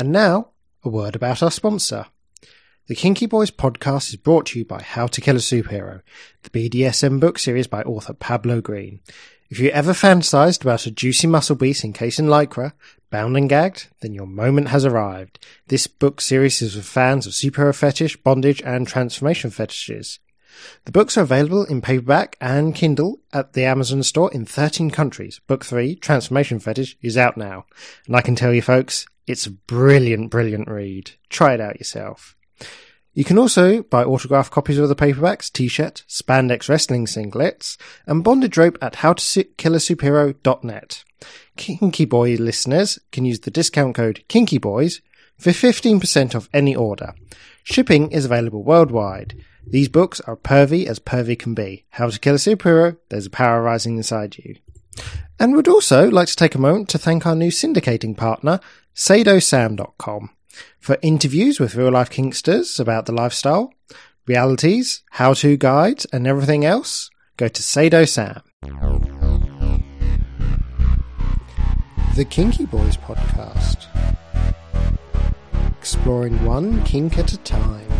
And now, a word about our sponsor. The Kinky Boys podcast is brought to you by How to Kill a Superhero, the BDSM book series by author Pablo Green. If you ever fantasized about a juicy muscle beast encased in lycra, bound and gagged, then your moment has arrived. This book series is for fans of superhero fetish, bondage, and transformation fetishes. The books are available in paperback and Kindle at the Amazon store in 13 countries. Book 3, Transformation Fetish, is out now. And I can tell you folks, it's a brilliant, brilliant read. Try it out yourself. You can also buy autographed copies of the paperbacks, t-shirt, spandex wrestling singlets, and bondage rope at howtokillasuperhero.net. Kinky Boy listeners can use the discount code KinkyBoys for 15% off any order. Shipping is available worldwide. These books are pervy as pervy can be. How to Kill a Superhero, there's a power rising inside you. And would also like to take a moment to thank our new syndicating partner, SadoSam.com, for interviews with real life kinksters about the lifestyle, realities, how to guides, and everything else. Go to sadosam. The Kinky Boys Podcast. Exploring one kink at a time.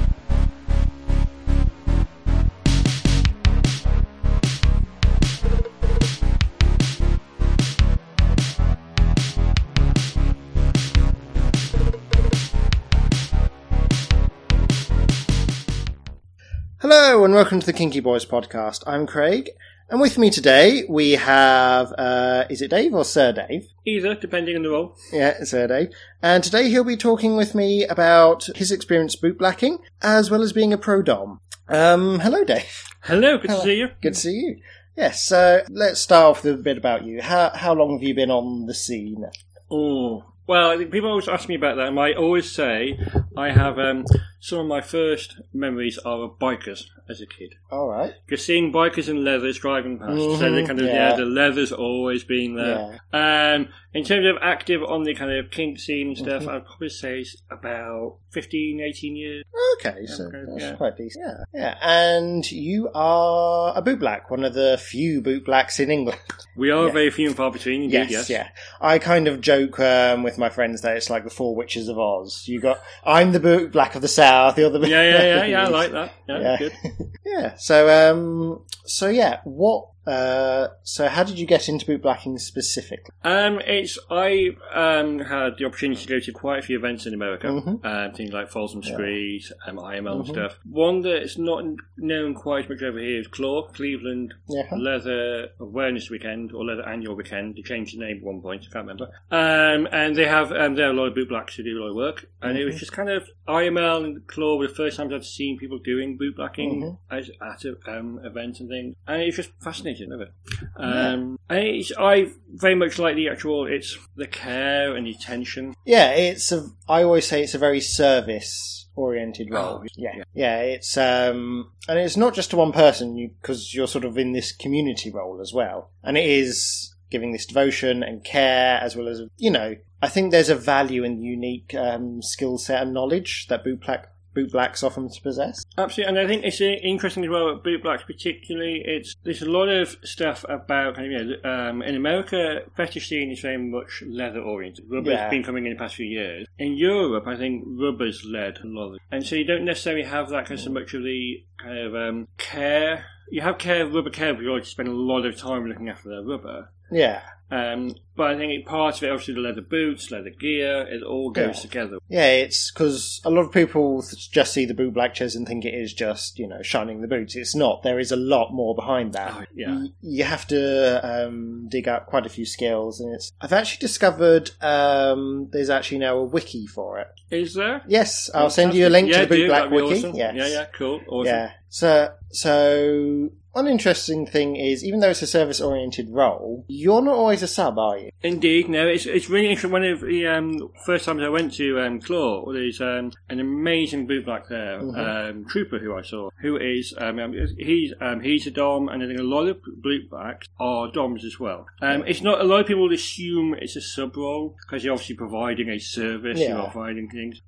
Hello and welcome to the Kinky Boys podcast. I'm Craig, and with me today we have, uh, is it Dave or Sir Dave? Either, depending on the role. Yeah, Sir Dave. And today he'll be talking with me about his experience bootblacking, as well as being a pro dom. Um, hello Dave. Hello, good Hello. to see you. Good to see you. Yes, so let's start off with a bit about you. How how long have you been on the scene? Oh, well, people always ask me about that, and I always say I have um, some of my first memories are of bikers as a kid. All right. Because seeing bikers in leathers driving past, so Mhm, they kind of yeah. yeah. the leathers always been there. Um, in terms of active on the kind of kink scene and stuff, Mhm. I'd probably say it's about 15, 18 years. Okay, so that's yeah. quite decent. Yeah, yeah. And you are a boot black, one of the few boot blacks in England. We are Yeah. very few and far between, indeed. Yes, Yes, yeah. I kind of joke um, with my friends that it's like the Four Witches of Oz. You got, I'm the boot black of the South. You're the boot Yeah, yeah, yeah, yeah. I like that. Yeah, Yeah. good. Yeah. So, um, so yeah. What? Uh, so how did you get into boot blacking specifically? Um, it's I um, had the opportunity to go to quite a few events in America, Mhm. um, things like Folsom Yeah. Street, um, IML and Mhm. stuff. One that's not known quite as much over here is Claw, Cleveland Yeah. Leather Awareness Weekend or Leather Annual Weekend. They changed the name at one point, I can't remember. Um, and they have um, there are a lot of boot blacks who do a lot of work, and it was Mhm. just kind of IML and Claw were the first times I'd seen people doing boot blacking Mhm. as, at a, um, events and things, and it was just fascinating. Love it. Um, it's, I very much like the actual. It's the care and the attention. Yeah, it's a. I always say it's a very service oriented role. Oh, yeah. yeah. yeah, It's um, and it's not just to one person because you're sort of in this community role as well, and it is giving this devotion and care as well as you know. I think there's a value in the unique um, skill set and knowledge that boot black boot blacks often possess. Absolutely, and I think it's interesting as well. at Boot blacks, particularly, it's there's a lot of stuff about kind of you know, um, in America, fetish scene is very much leather oriented. Rubber's Yeah. been coming in the past few years. In Europe, I think rubber's led a lot, of it. and so you don't necessarily have that kind of so much of the kind of um, care. You have care, rubber care, but you always spend a lot of time looking after their rubber. Yeah, Um, but I think part of it, obviously, the leather boots, leather gear, it all goes Yeah. together. yeah. It's because a lot of people just see the boot black chairs and think it is just you know shining the boots. It's not. There is a lot more behind that. Oh, yeah. Y- you have to um, dig out quite a few skills, and it's. I've actually discovered um, there's actually now a wiki for it. Is there? Yes, I'll send you a link yeah, to the Boot do, Black wiki. Awesome. Yes. Yeah, yeah, cool, awesome. Yeah. So, so one interesting thing is, even though it's a service-oriented role, you're not always a sub, are you? Indeed, no, it's it's really interesting. One of the um, first times I went to um, Claw, there's um, an amazing boot black there, Mhm. um, trooper who I saw, who is um, um, he's um, he's a dom, and I think a lot of boot blacks are doms as well. Um, it's not a lot of people would assume it's a sub role because you're obviously providing a service, Yeah. you're providing things.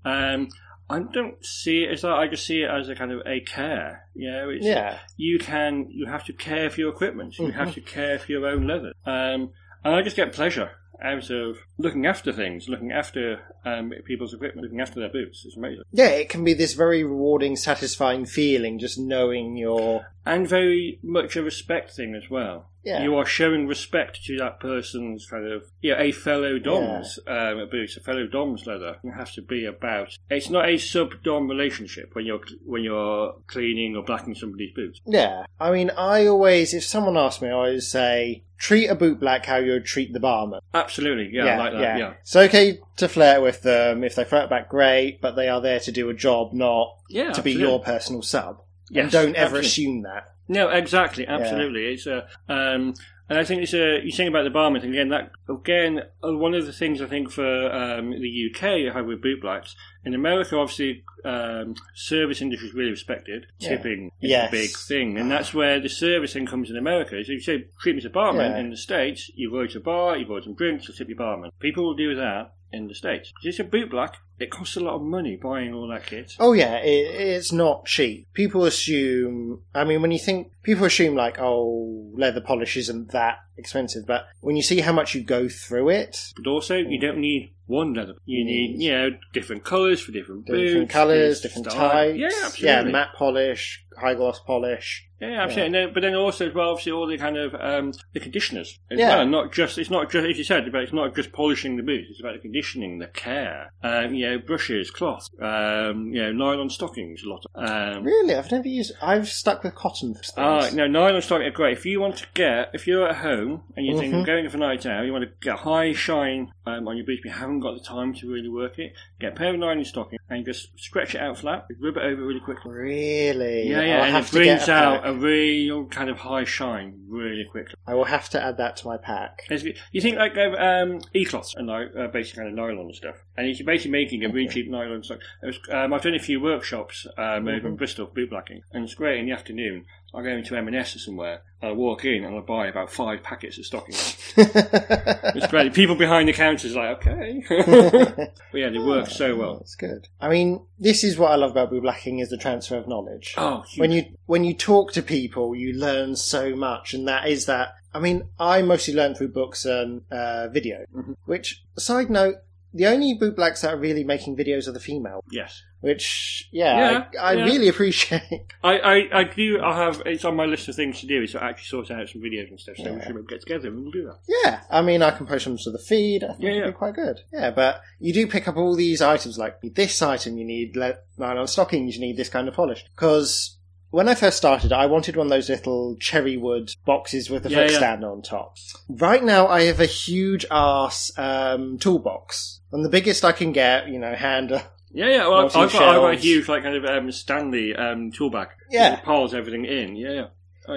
I don't see it as that. I just see it as a kind of a care. You know, it's, Yeah. you can you have to care for your equipment. You Mhm. have to care for your own leather. Um, and I just get pleasure out of looking after things, looking after um, people's equipment, looking after their boots. It's amazing. Yeah, it can be this very rewarding, satisfying feeling just knowing you're. And very much a respect thing as well. Yeah. You are showing respect to that person's kind of, yeah, a fellow Dom's um, boots, a fellow Dom's leather. It has to be about. It's not a sub Dom relationship when you're when you're cleaning or blacking somebody's boots. Yeah. I mean, I always, if someone asks me, I always say, treat a boot black how you would treat the barman. Absolutely, yeah, like that, yeah. It's okay to flirt with them. If they flirt back, great, but they are there to do a job, not Yeah, to be your personal sub. And don't ever absolutely. assume that. No, exactly, absolutely. It's a, um, and I think it's a. You saying about the barman thing again. That again, uh, one of the things I think for um, the UK, how with bootblacks in America, obviously, um, service industry is really respected. Yeah. Tipping is Yes. a big thing, and that's where the service thing comes in America. So you say treat me as a barman Yeah. in the states, you go to a bar, you buy some drinks, you tip your barman. People will do that in the states. If it's a boot black, it costs a lot of money buying all that kit. Oh yeah, it, it's not cheap. People assume. I mean, when you think people assume like, oh, leather polish isn't that expensive, but when you see how much you go through it, But also, you don't need one leather. You need, you know, different colours for different boots. different colours, different style. types, Yeah, yeah, matte polish, high gloss polish. Yeah, absolutely. And then, but then also as well, obviously, all the kind of um, the conditioners as Yeah. well. Not just it's not just as you said, but it's not just polishing the boots. It's about the conditioning, the care. Um, you know, brushes, cloth. Um, you know, nylon stockings. A lot. Of, um, Really, I've never used. I've stuck with cotton for Ah, things. no, nylon stocking are great. If you want to get, if you're at home and you think Mhm. I'm going for a night out, you want to get high shine um, on your boots, but you haven't got the time to really work it, get a pair of nylon stockings and just stretch it out flat, rub it over really quickly. Really? Yeah, I'll yeah, and have it brings a out a real kind of high shine really quickly. I will have to add that to my pack. You think like um, e-cloths and like uh, basic kind of nylon and stuff, and you're basically making a cheap nylon stock. It was, um, I've done a few workshops um, over in Bristol for boot blacking, and it's great in the afternoon. I go into M&S or somewhere, and I walk in and I buy about five packets of stockings. It's great. People behind the counters are like, okay, but yeah, they work so well. That's good. I mean, this is what I love about boot blacking is the transfer of knowledge. Oh, huge. when you when you talk to people, you learn so much, and that is that. I mean, I mostly learn through books and uh, video. Mhm. Which, side note, the only boot blacks that are really making videos are the female. yes. Which, yeah, Yeah, I, I yeah. really appreciate. I, I, I do. I have. It's on my list of things to do. Is to actually sort out some videos and stuff. So we should get together and we'll do that. Yeah, I mean, I can post them to the feed. I think Yeah, it'd yeah. be quite good. Yeah, but you do pick up all these items, like this item you need le- nylon stockings, you need this kind of polish. Because when I first started, I wanted one of those little cherry wood boxes with a Yeah, foot yeah. stand on top. Right now, I have a huge ass um, toolbox. And the biggest I can get, you know, hand. Yeah, yeah. Well, I've, got, I've got a huge, like, kind of um, Stanley um, tool bag. Yeah. It piles everything in. Yeah, yeah.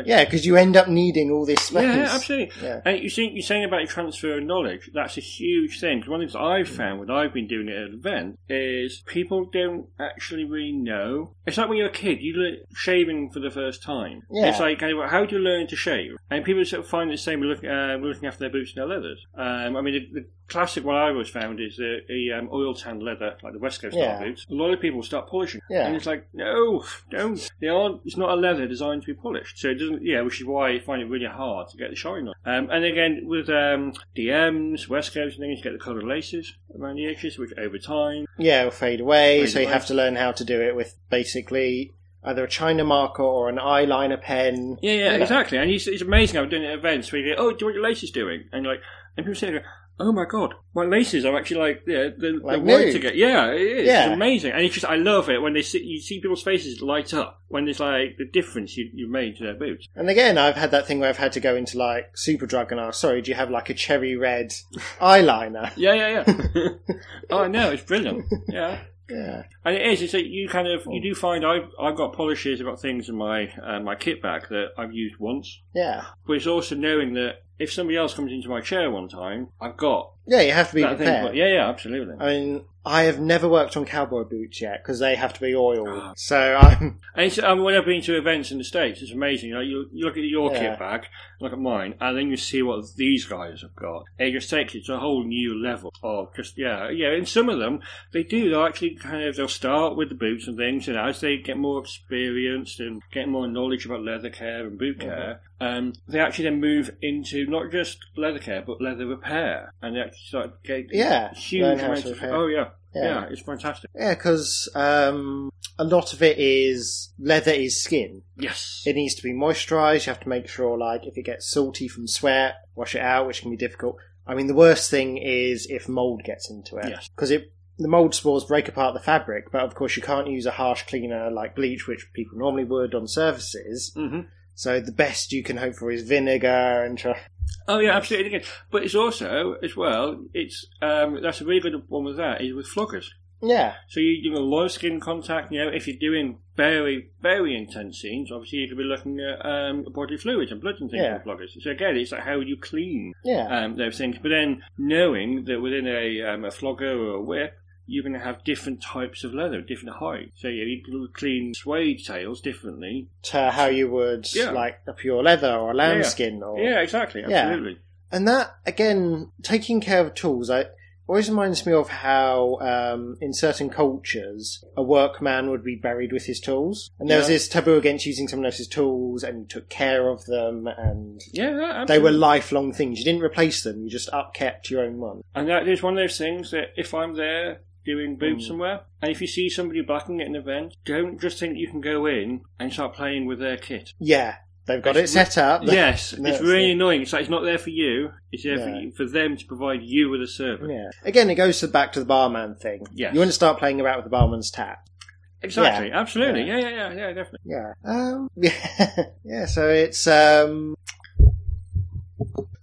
Yeah, because you end up needing all this space. Yeah, absolutely. Yeah. And you see, you're saying about your transfer of knowledge. That's a huge thing. Because one of the things I've found when I've been doing it at an event is people don't actually really know. It's like when you're a kid, you learn shaving for the first time. Yeah. It's like, how do you learn to shave? And people sort of find the same with looking, uh, looking after their boots and their leathers. Um, I mean, the, the classic one I always found is the, the um, oil tan leather, like the West Coast Yeah. boots. A lot of people start polishing. Yeah. And it's like, no, don't. They aren't, it's not a leather designed to be polished. So it doesn't, yeah, which is why I find it really hard to get the shine on. Um, and again, with um, DMs, West Coast and things, you get the coloured laces around the edges, which over time, Yeah, it'll fade away, Fade so you have to learn how to do it with basically either a China marker or an eyeliner pen. Yeah, yeah, You exactly. And it's, it's amazing. I've done it at events where you go, "Oh, do you know what your lace is doing?" And you're like, and people say, "Oh my god, my laces are actually like yeah, they're, Like they're white new. again." Yeah, it is. Yeah. It's amazing, and it's just I love it when they see you see people's faces light up when there's like the difference you, you've made to their boots. And again, I've had that thing where I've had to go into like Superdrug and ask, sorry, do you have like a cherry red eyeliner? Yeah, yeah, yeah. oh no, it's brilliant. Yeah. Yeah. And it is. It's like you kind of you do find I've I've got polishes, I've got things in my uh, my kit bag that I've used once, Yeah. but it's also knowing that if somebody else comes into my chair one time, I've got Yeah, you have to be that thing. prepared. Yeah, yeah, absolutely. I mean, I have never worked on cowboy boots yet because they have to be oiled. Ah. So I'm, And it's, um, when I've been to events in the States, it's amazing. You, know, you, you look at your Yeah. kit bag, look at mine, and then you see what these guys have got. It just takes it to a whole new level of just, yeah, yeah. And some of them, they do, they'll actually kind of, they'll start with the boots and things, and as they get more experienced and get more knowledge about leather care and boot care, um, they actually then move into not just leather care but leather repair, and they actually start getting Yeah, huge amounts of. Oh yeah, Yeah. yeah, it's fantastic. Yeah, because um, a lot of it is leather is skin. Yes, It needs to be moisturised. You have to make sure, like, if it gets salty from sweat, wash it out, which can be difficult. I mean, the worst thing is if mold gets into it, Yes. because it the mold spores break apart the fabric. But of course, you can't use a harsh cleaner like bleach, which people normally would on surfaces. hmm So the best you can hope for is vinegar and try. Oh yeah, absolutely. But it's also as well. It's um, that's a really good one with that is with floggers. Yeah, So you do a lot of skin contact. You know, if you're doing very, very intense scenes, obviously you could be looking at um, bodily fluids and blood and things Yeah. from floggers. So again, it's like how you clean yeah, um, those things. But then knowing that within a, um, a flogger or a whip, you're going to have different types of leather, different heights. So yeah, you clean suede tails differently. to how you would Yeah. like a pure leather or a Yeah. lambskin or Yeah, exactly, Yeah. absolutely. And that, again, taking care of tools, I, always reminds me of how, um, in certain cultures, a workman would be buried with his tools. And there was this taboo against using someone else's tools, and you took care of them, and Yeah, yeah, absolutely. they were lifelong things. You didn't replace them, you just upkept your own one. And that is one of those things that if I'm there doing boots Mm. somewhere, and if you see somebody blacking at an event, don't just think you can go in and start playing with their kit. Yeah, they've got it set up. yes, it's really it. annoying. It's like it's not there for you. It's there for, you, for them to provide you with a service. Yeah. Again, it goes to back to the barman thing. Yes. You want to start playing about with the barman's tap. Exactly, Yeah. absolutely. Yeah. Yeah. yeah, yeah, yeah, definitely. Yeah. Um, yeah. yeah. So it's um.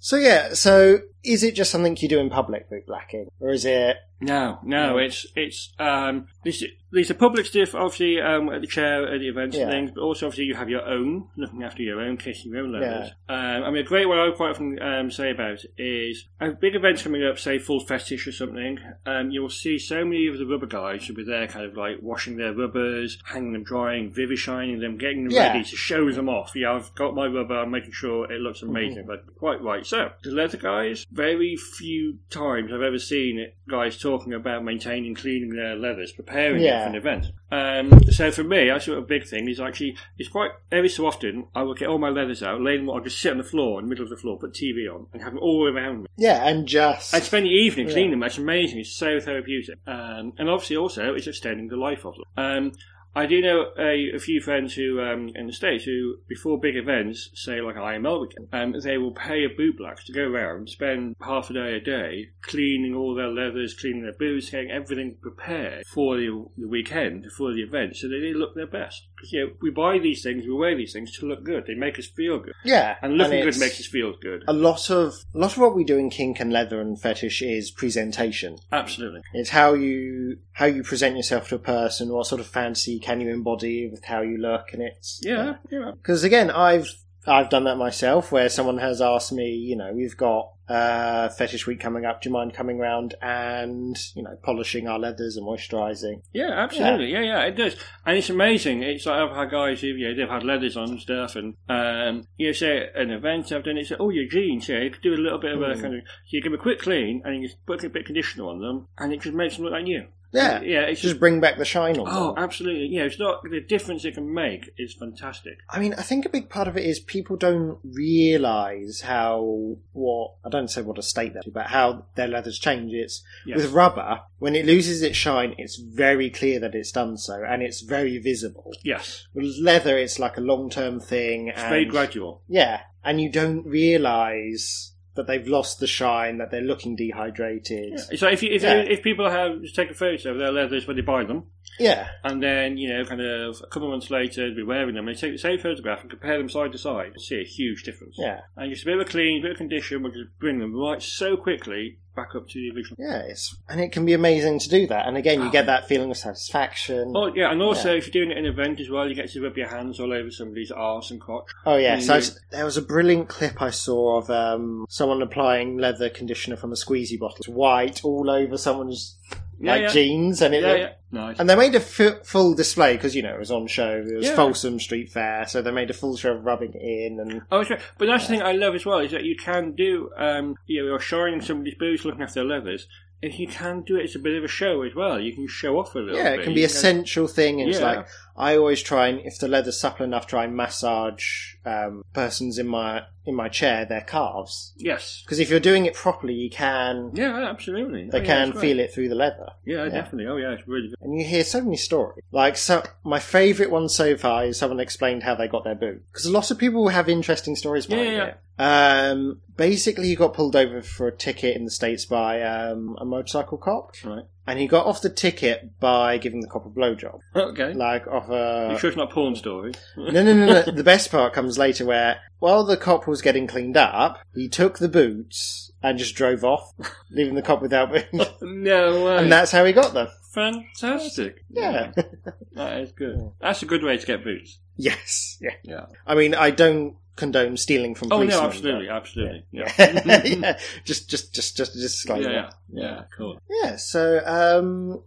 So yeah. So is it just something you do in public with blacking, or is it? No, no, it's it's um this there's a public stuff obviously um at the chair at the events Yeah. and things, but also obviously you have your own looking after your own kit and your own leathers. Um, I mean, a great one I quite often um, say about is a big events coming up, say full fetish or something. Um, you'll see so many of the rubber guys who'll be there, kind of like washing their rubbers, hanging them drying, vivishining them, getting them Yeah. ready to show them off. Yeah, I've got my rubber. I'm making sure it looks amazing. But quite right. So the leather guys, very few times I've ever seen it, guys talking about maintaining, cleaning their leathers, preparing it for an event. Um, so for me, I sort of big thing is actually it's quite every so often I will get all my leathers out, lay them. I'll just sit on the floor in the middle of the floor, put TV on, and have them all around me. Yeah, and just I spend the evening Yeah. cleaning them. It's amazing. It's so therapeutic. Um, and obviously, also, it's extending the life of them. Um, I do know a, a few friends who um, in the states who, before big events, say like IML weekend, um, they will pay a boot black to go around, and spend half a day a day cleaning all their leathers, cleaning their boots, getting everything prepared for the, the weekend, for the event, so that they look their best. Because you know, we buy these things, we wear these things to look good. They make us feel good, yeah, and looking good makes us feel good. a lot of a lot of what we do in kink and leather and fetish is presentation. Absolutely. It's how you how you present yourself to a person, what sort of fantasy can you embody with how you look, and it's Yeah, yeah. Because again, I've I've done that myself, where someone has asked me, you know, we've got uh, fetish week coming up. Do you mind coming round and you know polishing our leathers and moisturising? Yeah, absolutely. Yeah. yeah, it does, and it's amazing. It's like I've had guys who you know they've had leathers on and stuff, and um, you know, say an event I've done it's Say, oh, your jeans. Yeah, you could do a little bit of a Mm. kind of. So you give a quick clean, and you just put a bit of conditioner on them, and it just makes them look like new. Yeah, yeah. It's just bring back the shine on Oh, them. absolutely. Yeah, it's not the difference it can make is fantastic. I mean, I think a big part of it is people don't realise how what I don't say what a state they're, but how their leathers change. It's Yes. with rubber when it loses its shine, it's very clear that it's done so, and it's very visible. Yes, With leather, it's like a long term thing. it's and very gradual. Yeah, and you don't realise that they've lost the shine, that they're looking dehydrated. Yeah. So if you, if, Yeah. if people have just take a photo of their leathers when they buy them, Yeah, and then you know, kind of a couple of months later, they'll be wearing them, and they take the same photograph and compare them side to side, see a huge difference. yeah, And just a bit of a clean, bit of condition, will just bring them right so quickly back up to the original. yeah. It's, and it can be amazing to do that. And again, you get that feeling of satisfaction. Oh yeah, and also Yeah. if you're doing it in an event as well, you get to rub your hands all over somebody's arse and crotch. Oh yeah, so there was a brilliant clip I saw of um, someone applying leather conditioner from a squeezy bottle. It's white all over someone's Yeah, like yeah. jeans, and it Yeah, looked- yeah, nice. and they made a f- full display because you know it was on show. It was. Folsom Street Fair, so they made a full show of rubbing it in, and Oh, right. But that's the thing I love as well is that you can do, um, you know, you're shining somebody's boots, looking after their leathers. if you can do it as a bit of a show as well, you can show off a little bit. Yeah, bit. it can be You a central thing. And It's like I always try and if the leather's supple enough, try and massage um, persons in my in my chair their calves. Yes. Because if you're doing it properly, you can Yeah, absolutely. they Oh, yeah, can feel it through the leather. Yeah, definitely. Oh, yeah, it's really good. And you hear so many stories. Like, so my favourite one so far is someone explained how they got their boot. Because a lot of people have interesting stories behind Yeah, yeah, it. Um, basically, he got pulled over for a ticket in the States by um, a motorcycle cop. Right. And he got off the ticket by giving the cop a blowjob. Okay. Like, off a. you sure it's not porn story? No, no, no, no. the best part comes later where, while the cop was getting cleaned up, he took the boots and just drove off, leaving the cop without boots. Oh, no way. and that's how he got them. Fantastic. Yeah. That is good. That's a good way to get boots. yes. Yeah. Yeah. I mean, I don't condone stealing from Oh, no, absolutely, absolutely. Yeah. but- yeah. Just, just, just, just a disclaimer. yeah, yeah, yeah, cool. Yeah, So, um,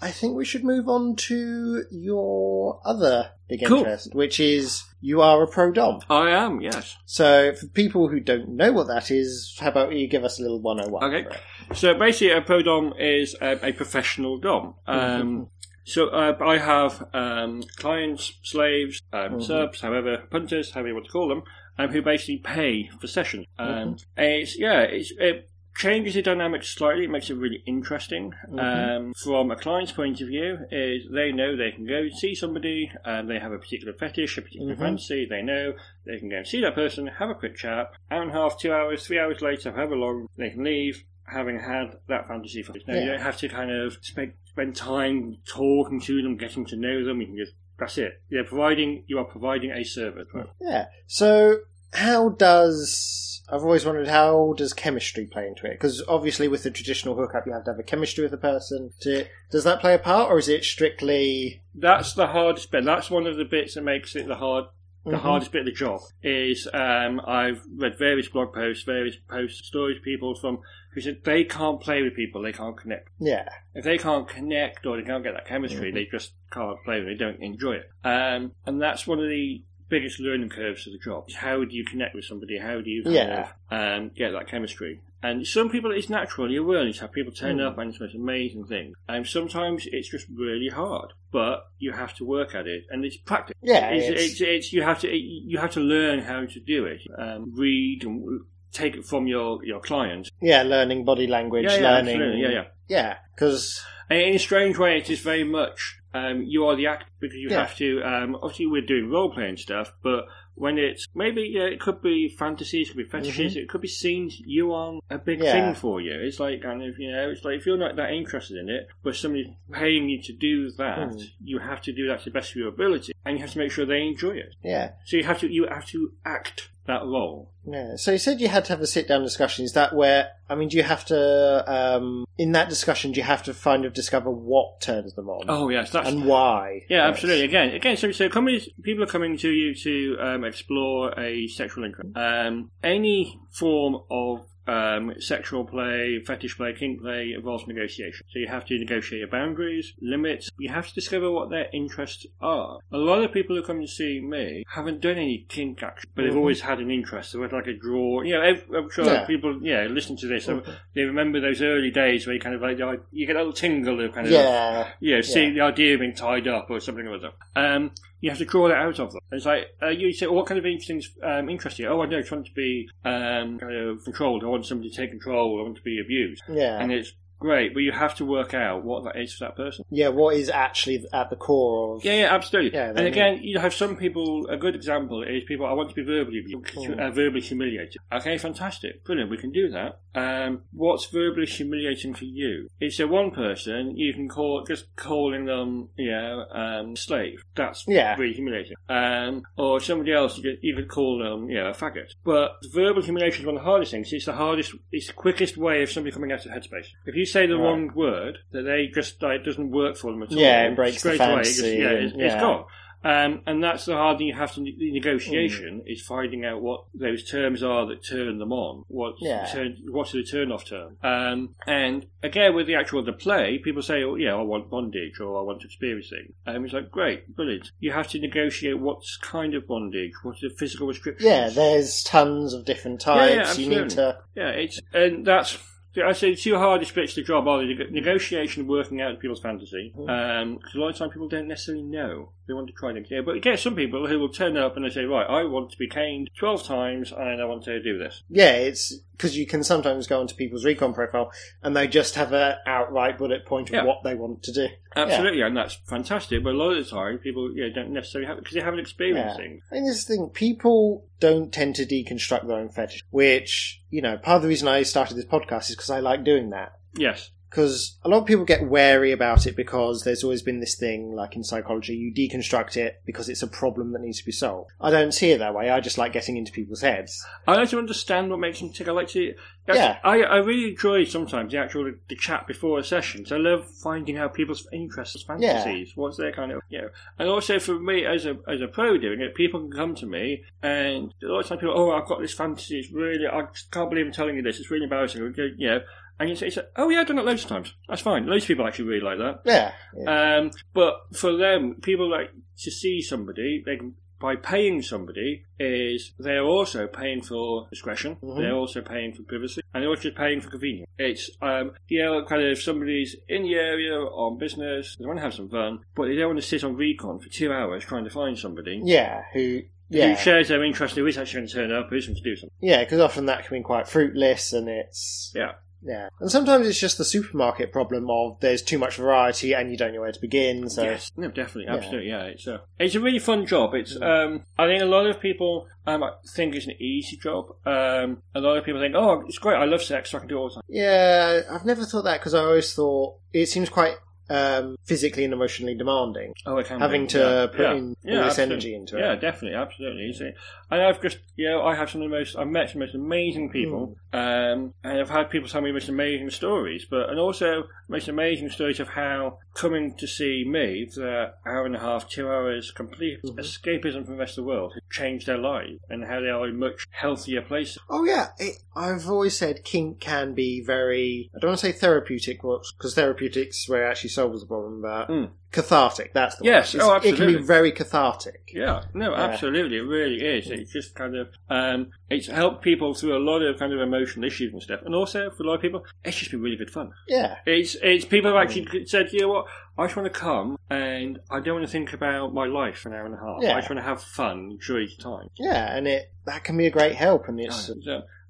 I think we should move on to your other big Cool. interest, which is you are a pro dom. I am, yes. So, for people who don't know what that is, how about you give us a little 101? Okay. So basically, a pro dom is a, a professional dom. Um, so uh, I have um, clients, slaves, um, Mhm. subs, however, punters, however you want to call them, um, who basically pay for sessions. Um, Mm-hmm. It's yeah, it's, it changes the dynamic slightly. It makes it really interesting. Mm-hmm. Um, from a client's point of view, is they know they can go see somebody, and they have a particular fetish, a particular Mhm. fancy. They know they can go and see that person, have a quick chat, hour and a half, two hours, three hours later, however long they can leave. Having had that fantasy for now, you don't have to kind of spend spend time talking to them, getting to know them. You can just that's it. You're providing you are providing a service. Yeah. So, how does I've always wondered how does chemistry play into it? Because obviously, with the traditional hookup, you have to have a chemistry with a person. To, does that play a part, or is it strictly? That's the hardest bit. That's one of the bits that makes it the hard the Mhm. hardest bit of the job is um, I've read various blog posts, various posts, stories, people from who said they can't play with people, they can't connect. Yeah. If they can't connect or they can't get that chemistry, Mm-hmm. they just can't play with it, they don't enjoy it. Um, and that's one of the biggest learning curves of the job. is How do you connect with somebody? How do you kind Yeah. of um, get that chemistry? And some people, it's natural. You will. You have people turn Mm. up and it's the most amazing thing. And sometimes it's just really hard, but you have to work at it, and it's practice. Yeah, it's, it's- it's, it's you have to you have to learn how to do it. Um, read and take it from your your client. Yeah, learning body language, Yeah, yeah, learning. absolutely. Yeah, yeah. Yeah, because And in a strange way, it is very much um, you are the actor because you Yeah. have to. Um, obviously, we're doing role playing stuff, but when it's maybe yeah, it could be fantasies, it could be fetishes, it could be scenes you are a big Mm-hmm. Yeah. thing for you. It's like kind of you know, it's like if you're not that interested in it, but somebody's paying you to do that, Hmm. you have to do that to the best of your ability, and you have to make sure they enjoy it. yeah, So you have to you have to act that role. yeah. So you said you had to have a sit down discussion. Is that where? I mean, do you have to um, in that discussion? Do you have to kind of discover what turns them on Oh yes, that's and why? Yeah, Yes. absolutely. Again, again. So, so people are coming to you to um, explore a sexual interest. Um, any form of um, sexual play, fetish play, kink play involves negotiation. So you have to negotiate your boundaries, limits. You have to discover what their interests are. A lot of people who come to see me haven't done any kink action, but they've Mhm. always had an interest. So it's like a draw. You know, ev- I'm sure Yeah. people, yeah, listen to this. They remember those early days where you kind of like you get a little tingle of kind of Yeah, yeah, see Yeah. the idea of being tied up or something or other. Um, you have to draw that out of them. It's like uh, you say, what kind of things um, interest you? Oh, I know, want to be um, kind of controlled. I want somebody to take control. I want to be abused, yeah, and it's great. But you have to work out what that is for that person. yeah. What is actually at the core of? Yeah, yeah, absolutely. Yeah, and again, you have some people. A good example is people. I want to be verbally abused, uh, verbally humiliated. Okay, fantastic, brilliant. We can do that. Um, what's verbally humiliating for you? It's a one person. You can call just calling them, you know, um, slave. That's Yeah. really humiliating. Um, or somebody else. You could, you could call them, you know, a faggot. But verbal humiliation is one of the hardest things. It's the hardest. It's the quickest way of somebody coming out of headspace. If you say the Right. wrong word, that they just like doesn't work for them at all. Yeah, it breaks the straight away. it just- yeah, and- it's, it's yeah. gone. Um, and that's the hard thing you have to the negotiation is finding out what those terms are that turn them on. What Yeah. turn, what's the turn off term? Um, and again, with the actual the play, people say, "Oh, yeah, I want bondage or I want experiencing." Um, it's like great, brilliant. You have to negotiate what's kind of bondage, what's the physical restrictions. Yeah, there's tons of different Yeah, types. yeah, you need to. Yeah, it's and that's So I say two hardest bits of the job are the negotiation and working out people's fantasy. Mm. Um, because a lot of time people don't necessarily know. They want to try things. Yeah, but you get some people who will turn up and they say, right, I want to be caned 12 times and I want to do this. Yeah, it's because you can sometimes go onto people's recon profile and they just have an outright bullet point of Yeah. what they want to do. Absolutely, and that's fantastic. But a lot of the time, people yeah, don't necessarily have because they haven't experienced Yeah. things. I think this thing, people don't tend to deconstruct their own fetish, which, you know, part of the reason I started this podcast is because I like doing that. Yes. Because a lot of people get wary about it because there's always been this thing, like in psychology, you deconstruct it because it's a problem that needs to be solved. I don't see it that way. I just like getting into people's heads. I like to understand what makes them tick. I like to. Yeah. I, I really enjoy sometimes the actual the chat before a session. So I love finding out people's interests, fantasies, what's their kind of you know. And also for me as a as a pro doing it, people can come to me and a lot of times people, oh, I've got this fantasy. It's really I can't believe I'm telling you this. It's really embarrassing. You know. And you say, oh yeah, I've done it loads of times. That's fine. Loads of people actually really like that. Yeah. yeah. Um, but for them, people like to see somebody. They can by paying somebody is they're also paying for discretion. Mhm. They're also paying for privacy, and they're also paying for convenience. It's um, you know, kind of if somebody's in the area on business, they want to have some fun, but they don't want to sit on recon for two hours trying to find somebody yeah. Who, who yeah. shares their interest, who is actually going to turn up, who's going to do something. Yeah, because often that can be quite fruitless and it's. Yeah. Yeah. And sometimes it's just the supermarket problem of there's too much variety and you don't know where to begin. So, Yes, no, definitely, Yeah. absolutely, yeah. It's a, it's a really fun job. It's, um, I think a lot of people um, think it's an easy job. Um, a lot of people think, oh, it's great, I love sex, so I can do it all the time. yeah, I've never thought that because I always thought it seems quite um, physically and emotionally demanding. Oh, it can Having be. to yeah. put yeah. in all this absolutely. energy into it. Yeah, definitely, absolutely. You see, and I've just, you know, I have some of the most, I've met some of the most amazing people, Hmm. um, and I've had people tell me the most amazing stories, but, and also most amazing stories of how coming to see me for that hour and a half, two hours, complete Mhm. escapism from the rest of the world, has changed their life, and how they are in much healthier places. Oh yeah, it, I've always said kink can be very. I don't want to say therapeutic, because therapeutics where actually solves the problem, but Mm. cathartic. That's the Yes, oh, It's- It can be very cathartic. Yeah, no, Yeah. absolutely, it really is. It's just kind of, um, it's helped people through a lot of kind of emotional issues and stuff, and also for a lot of people, it's just been really good fun. Yeah, It's, it's people have actually said, you know what, I just want to come and I don't want to think about my life for an hour and a half. Yeah. I just want to have fun, enjoy the time. yeah, and it that can be a great help, and it's So,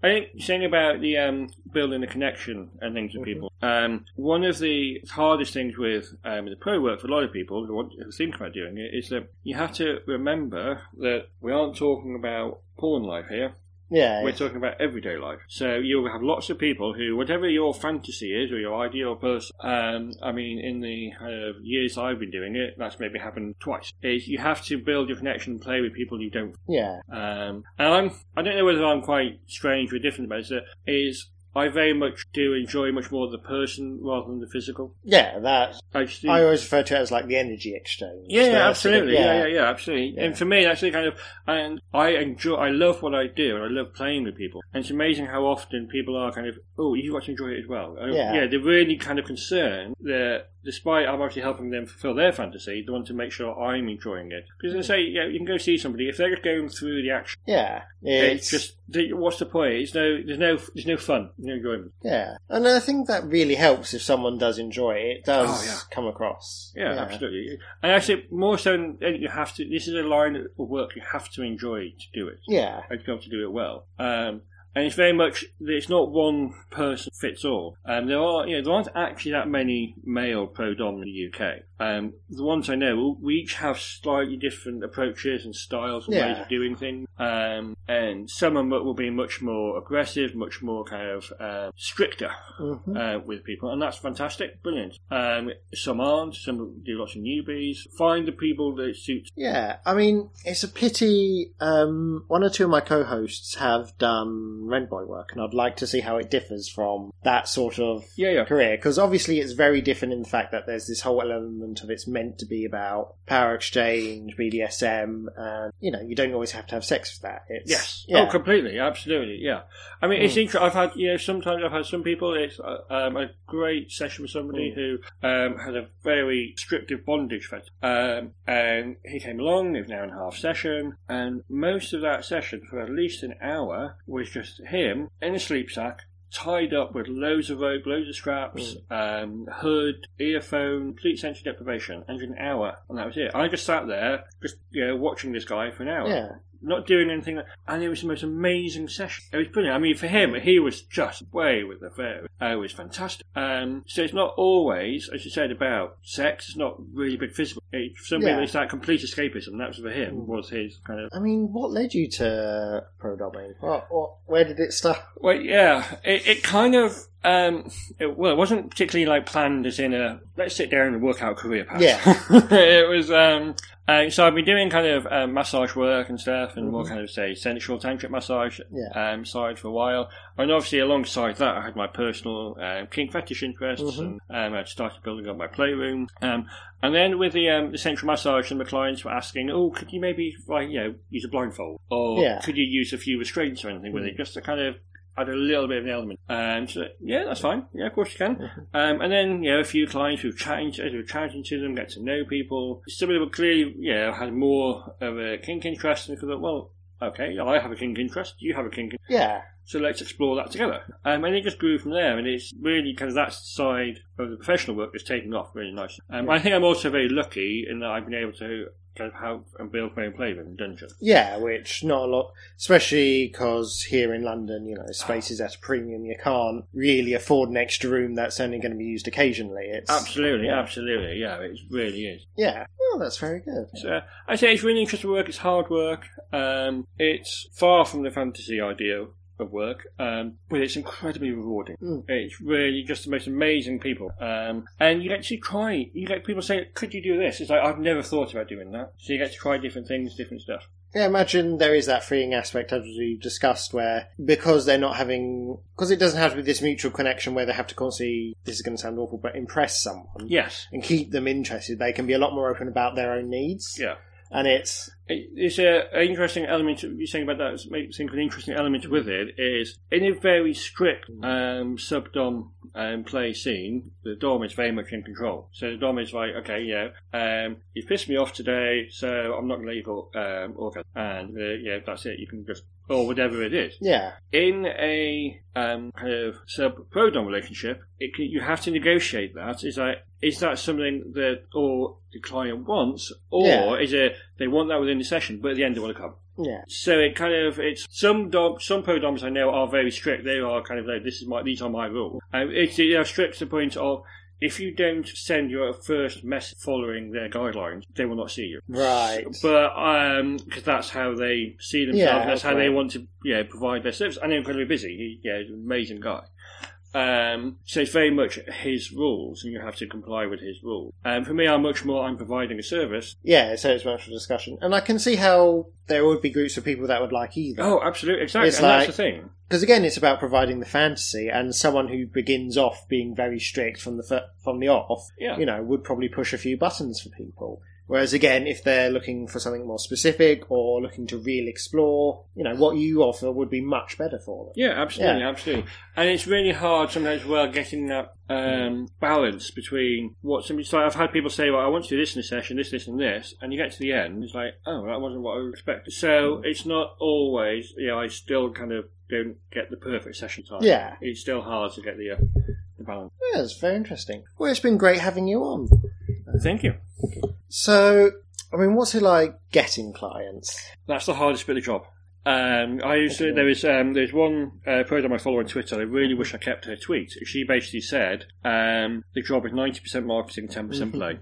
I think saying about the um, building the connection and things with Mhm. people. Um, one of the hardest things with um, the pro work for a lot of people who, want, who think about doing it is that you have to remember that we aren't talking about porn life here. Yeah, We're talking about everyday life. So you'll have lots of people who, whatever your fantasy is or your ideal person, um, I mean, in the uh, years I've been doing it, that's maybe happened twice. Is you have to build your connection and play with people you don't yeah, um, and I'm, I don't know whether I'm quite strange or different about it, is I very much do enjoy much more the person rather than the physical. yeah. That I, I always refer to it as like the energy exchange. yeah, yeah, So sort of- absolutely. Yeah, yeah, yeah, absolutely. Yeah. And for me, that's the kind of, and I enjoy, I love what I do, and I love playing with people. And it's amazing how often people are kind of, oh, got to enjoy it as well. Uh, Yeah. yeah, they're really kind of concerned that despite I'm actually helping them fulfill their fantasy, they want to make sure I'm enjoying it. Because they say, yeah, you can go see somebody, if they're just going through the action, yeah. it's, just, what's the point? It's no, there's no, there's no fun, no enjoyment. yeah, and I think that really helps if someone does enjoy it. It does Oh, yeah. come across. Yeah, absolutely. And actually, more so, than you have to. This is a line of work you have to enjoy to do it, Yeah, and to be able to do it well. Um, and it's very much. It's not one person fits all. Um, there are, you know, there aren't actually that many male pro dom in the UK. Um, the ones I know, we each have slightly different approaches and styles and Yeah. ways of doing things. Um, and some are, will be much more aggressive, much more kind of uh, stricter Mhm. uh, with people, and that's fantastic, brilliant. Um, some aren't, some do lots of newbies. Find the people that suit. Yeah, I mean, it's a pity. Um, one or two of my co-hosts have done rent boy work, and I'd like to see how it differs from that sort of Yeah, yeah. career because obviously it's very different in the fact that there's this whole element of it's meant to be about power exchange, BDSM, and you know you don't always have to have sex for that. It's, Yes. yeah, Oh, completely. Absolutely. Yeah. I mean, it's interesting. I've had, you know, sometimes I've had some people. It's uh, um, a great session with somebody Mm. who um, had a very restrictive bondage fetish, um, and he came along. It was an hour and a half session, and most of that session, for at least an hour, was just him in a sleep sack. tied up with loads of rope, loads of straps, um, hood, earphone, complete sensory deprivation, and an hour, and that was it. I just sat there, just you know, watching this guy for an hour. Yeah. Not doing anything, and it was the most amazing session. It was brilliant. I mean, for him, he was just way with the fair. Uh, it was fantastic. Um, so it's not always, as you said, about sex. It's not really big physical. It, for some Yeah. people, it's that complete escapism. That was for him. Was his kind of I mean, what led you to pro? What, what, where did it start? Well, yeah, it, it kind of, um, it, well, it wasn't particularly like planned as in a let's sit down and work out career path. Yeah. it was, um, uh, so I've been doing kind of um, massage work and stuff, and more kind of say sensual tantric massage Mm-hmm. Yeah. um, side for a while. And obviously, alongside that, I had my personal um, kink fetish interests, Mm-hmm. and um, I'd started building up my playroom. Um, and then with the um, the central massage, and the clients were asking, "Oh, could you maybe like you know use a blindfold, or Yeah. could you use a few restraints or anything with it, just to kind of add a little bit of an element. And so, yeah, that's fine. Yeah, of course you can. Um, and then, you know, a few clients who were chatting to, who were chatting to them, get to know people. Some of them clearly, you know, had more of a kink interest and thought, well, okay, I have a kink interest, you have a kink interest, Yeah. So let's explore that together. Um, and it just grew from there, and it's really kind of that side of the professional work is taking off really nicely. Um, I think I'm also very lucky in that I've been able to kind of have and build my own playroom in Dungeon. Yeah, which not a lot, especially because here in London, you know, space is at a premium. You can't really afford an extra room that's only going to be used occasionally. It's Absolutely, Yeah. absolutely, yeah, it really is. Yeah. Oh, that's very good. So I say it's really interesting work. It's hard work. Um, it's far from the fantasy idea of work, um, but it's incredibly rewarding. Mm. It's really just the most amazing people, um, and you to try. You get people say, "Could you do this?" It's like I've never thought about doing that. So you get to try different things, different stuff. Yeah, imagine there is that freeing aspect as we've discussed where because they're not having because it doesn't have to be this mutual connection where they have to constantly this is going to sound awful but impress someone Yes, and keep them interested. They can be a lot more open about their own needs. yeah. And it's It- It's a, an interesting element. You're saying about that. Makes an interesting element with it is in a very strict um, sub-dom um, play scene. The dom is very much in control. So the dom is like, okay, yeah, um, you've pissed me off today, so I'm not going to you go um, and uh, yeah, that's it. You can just or whatever it is. yeah. In a um, kind of sub prodom relationship, it can, you have to negotiate that. Is that is that something that or the client wants, or Yeah. is it they want that within the session, but at the end they want to come? Yeah. So it kind of it's some dom some pro doms I know are very strict. They are kind of like this is my these are my rules. And it's they are strict to the point of if you don't send your first message following their guidelines, they will not see you. Right. But um, because that's how they see themselves, Yeah, that's how they want to yeah provide their service. And they're incredibly busy. He, yeah, he's an amazing guy. Um, so it's very much his rules, and you have to comply with his rules. Um, for me, I'm much more I'm providing a service. Yeah, so it's much for discussion. And I can see how there would be groups of people that would like either. Oh, absolutely, exactly, It's and like- that's the thing. Because again, it's about providing the fantasy, and someone who begins off being very strict from the f- from the off, Yeah. you know, would probably push a few buttons for people. Whereas again, if they're looking for something more specific or looking to really explore, you know, what you offer would be much better for them. Yeah, absolutely, Yeah. absolutely. And it's really hard sometimes as well getting that um, balance between what somebody's like. I've had people say, well, I want to do this in a session, this, this, and this. And you get to the end, it's like, oh, that wasn't what I expected. So it's not always, you know, I still kind of don't get the perfect session time. Yeah. It's still hard to get the, uh, the balance. Yeah, it's very interesting. Well, it's been great having you on. Thank you. So, I mean, what's it like getting clients? That's the hardest bit of the job. Um, I used to, there was um, there's one uh, program I follow on Twitter. I really wish I kept her tweet. She basically said um, the job is ninety percent marketing, ten percent play.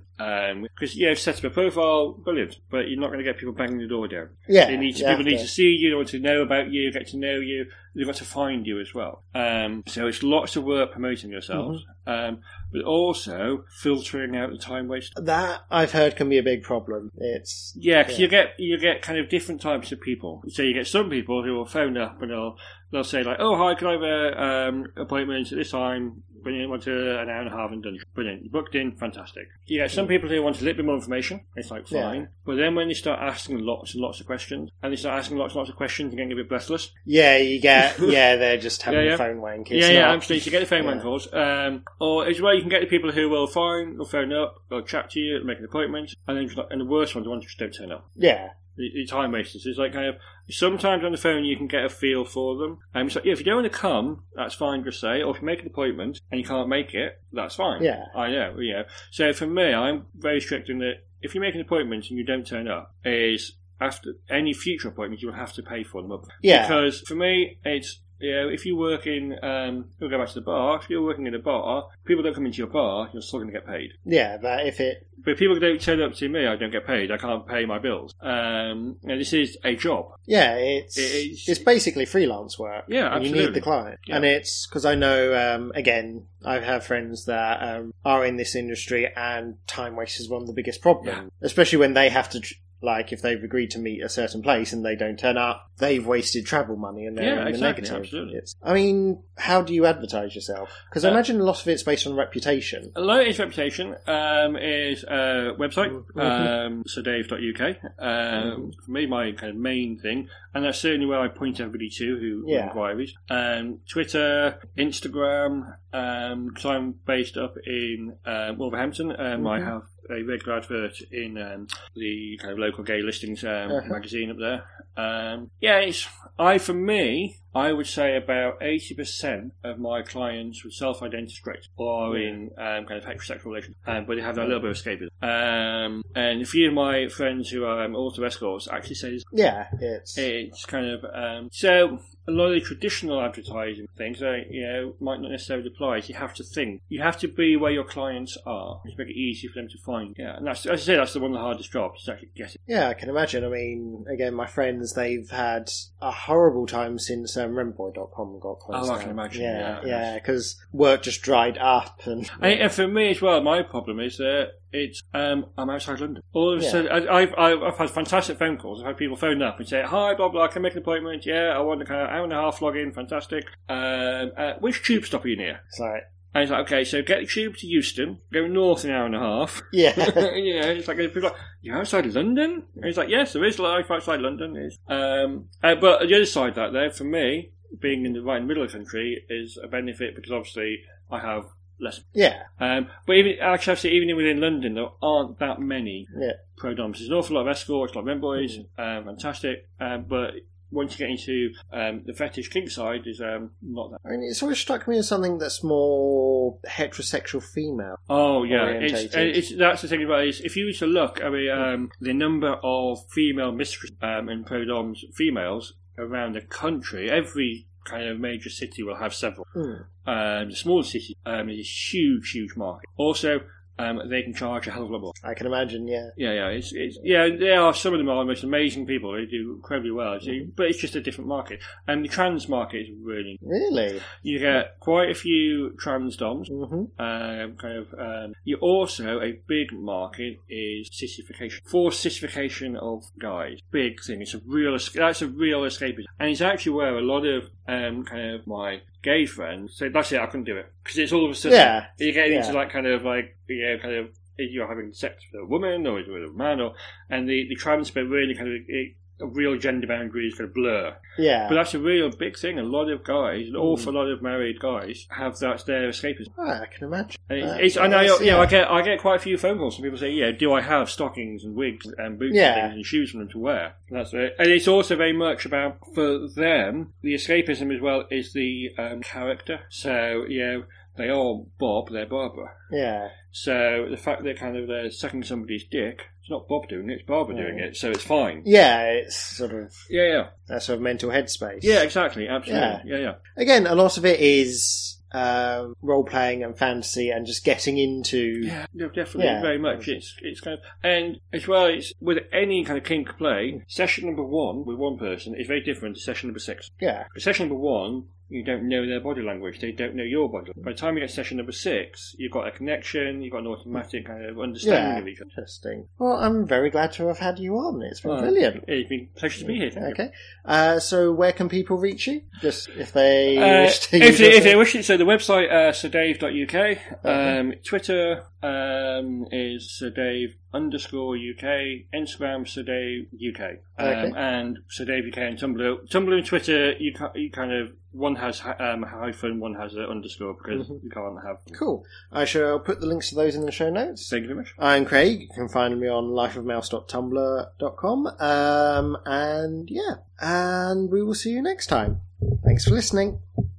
Because yeah, you've set up a profile, brilliant, but you're not going to get people banging the door down. Yeah, They need to, people need to- see you, they want to know about you, get to know you. They've got to find you as well. Um, so it's lots of work promoting yourselves, Mm-hmm. um, but also filtering out the time waste. That I've heard can be a big problem. It's Yeah, Yeah. you get you get kind of different types of people. So you get some people who will phone up and they'll they'll say like, "Oh, hi, can I have a um, appointment at this time?" Brilliant, want to an hour and a half in dungeon. Brilliant, you booked in, fantastic. You get some people who want a little bit more information. It's like Yeah. fine, but then when they start asking lots and lots of questions, and they start asking lots and lots of questions, they're getting a bit breathless. yeah, you get yeah, they're just having Yeah, yeah. a phone wank. It's yeah, yeah, not- absolutely. You get the phone Yeah. calls, um, or as well, you can get the people who will phone, will phone up, they'll chat to you, make an appointment, and then and the worst ones, the ones who just don't turn up. Yeah, the, time wasters. It's like kind of sometimes on the phone you can get a feel for them. Um, so yeah, if you don't want to come, that's fine. Just say, or if you make an appointment and you can't make it, that's fine. Yeah. I know. You know. So for me, I'm very strict in that if you make an appointment and you don't turn up, is after any future appointments you'll have to pay for them up. Yeah. Because for me, it's you know, if you work in, um, we'll go back to the bar. If you're working in a bar, people don't come into your bar, you're still going to get paid. Yeah, but if it But if people don't turn up to me, I don't get paid. I can't pay my bills. Um, and this is a job. Yeah, it's It's- it's, basically freelance work. Yeah, and you need the client, Yeah. and it's because I know um, again I have friends that um, are in this industry, and time waste is one of the biggest problems, especially when they have to. Tr- like if they've agreed to meet a certain place and they don't turn up, they've wasted travel money and they're Yeah, in the exactly, negative. absolutely. It's, I mean, how do you advertise yourself? Because I Uh, imagine a lot of it's based on reputation. A lot of its reputation um, is a website, Mhm. um, sirdave.uk. Um, For me, my kind of main thing, and that's certainly where I point everybody to who Yeah. inquiries. Um, Twitter, Instagram, because I'm based up in uh, Wolverhampton, um, I Mhm. have a regular advert in um, the kind of local gay listings um, Uh-huh. magazine up there. Um, yeah, it's, I, for me, I would say about 80% of my clients would self-identify straight or in um, kind of heterosexual relations, um, but they have that little bit of escapism. Um, and a few of my friends who are um, auto escorts actually say this- Yeah, it's it's kind of um, so a lot of the traditional advertising things, uh, you know, might not necessarily apply. You have to think. You have to be where your clients are to make it easy for them to find. Yeah, and that's as I say, that's the one of the hardest jobs to actually get it. Yeah, I can imagine. I mean, again, my friends, they've had a horrible time since um, Rentboy.com got closed Oh, I down. can imagine, Yeah, yeah. yeah, because work just dried up. And, for me as well, my problem is that it's um, I'm outside London. All of a Yeah. sudden, I, I've, I've had fantastic phone calls. I've had people phone up and say, "Hi, blah blah. I can make an appointment. Yeah, I want a kind of hour and a half login. Fantastic. Um, uh, which tube stop are you near?" it's like, And it's like, okay, so get the tube to Euston, go north an hour and a half. yeah. you know, it's like people like, you're outside London. And it's like, yes, there is life outside London. Is um, uh, but the other side of that, though, for me, being in the right in the middle of the country is a benefit because obviously I have less. yeah, Um, but even actually, I've said even within London, there aren't that many yeah. pro doms. There's an awful lot of escorts, a lot of boys, um, fantastic. Um, but once you get into um, the fetish kink side, is um, not that. I mean, it's always struck me as something that's more heterosexual female. Oh yeah, it's, it's that's the thing about it. Is if you were to look, I mean, um, the number of female mistress um, and pro doms females around the country, every kind of major city will have several. Hmm. Um, the smaller city um, is a huge, huge market. Also, um, they can charge a hell of a lot more. I can imagine, yeah. Yeah, yeah, it's, it's yeah. There are some of them are the most amazing people. They do incredibly well, so- but it's just a different market. And the trans market is really. Really? You get quite a few trans doms. hmm Um, kind of. Um, you also a big market is sissification. Forced sissification of guys, big thing. It's a real. That's a real escapism, and it's actually where a lot of um, kind of my gay friends say, "That's it, I couldn't do it," because it's all of a sudden Yeah. you get into Yeah. like kind of like you know kind of you're having sex with a woman or with a man, or and the the trans bit really kind of it, real gender boundaries kind of blur. Yeah. But that's a real big thing. A lot of guys, an awful lot of married guys, have that their escapism. Ah, I can imagine. And It's, I know, that's- you know, I get I get quite a few phone calls from people saying, "Yeah, do I have stockings and wigs and boots Yeah. and, things and shoes for them to wear?" And that's it. And it's also very much about for them the escapism as well is the um, character. So you know, they are Bob, they're Barbara. Yeah. So the fact that kind of they're sucking somebody's dick, it's not Bob doing it, it's Barbara doing it. So it's fine. Yeah, it's sort of Yeah, yeah, that sort of mental headspace. yeah, exactly, absolutely, yeah, yeah. Again, a lot of it is um, role playing and fantasy and just getting into. Yeah, no, definitely, Yeah. very much. It's it's kind of, and as well, it's with any kind of kink play. Session number one with one person is very different to session number six. Yeah. Session number one, you don't know their body language; they don't know your body. By the time you get to session number six, you've got a connection, you've got an automatic kind of understanding Yeah. of each other. Interesting. Well, I'm very glad to have had you on. It's been brilliant. It's been a pleasure to be here. Thank you. Okay. Uh, so, where can people reach you? Just if they Uh, wish to if, use they, if they wish it, so the website uh, sirdave.uk, Okay. um, Twitter um, is sirdave underscore UK, Instagram Sir Dave UK, um, Okay. and Sir Dave UK and Tumblr. Tumblr and Twitter, you, ca- you kind of one has um, a hyphen, one has an underscore because Mhm. you can't have. Cool. I shall put the links to those in the show notes. Thank you very much. I'm Craig. You can find me on lifeofmouse.tumblr.com. Um, and yeah, and we will see you next time. Thanks for listening.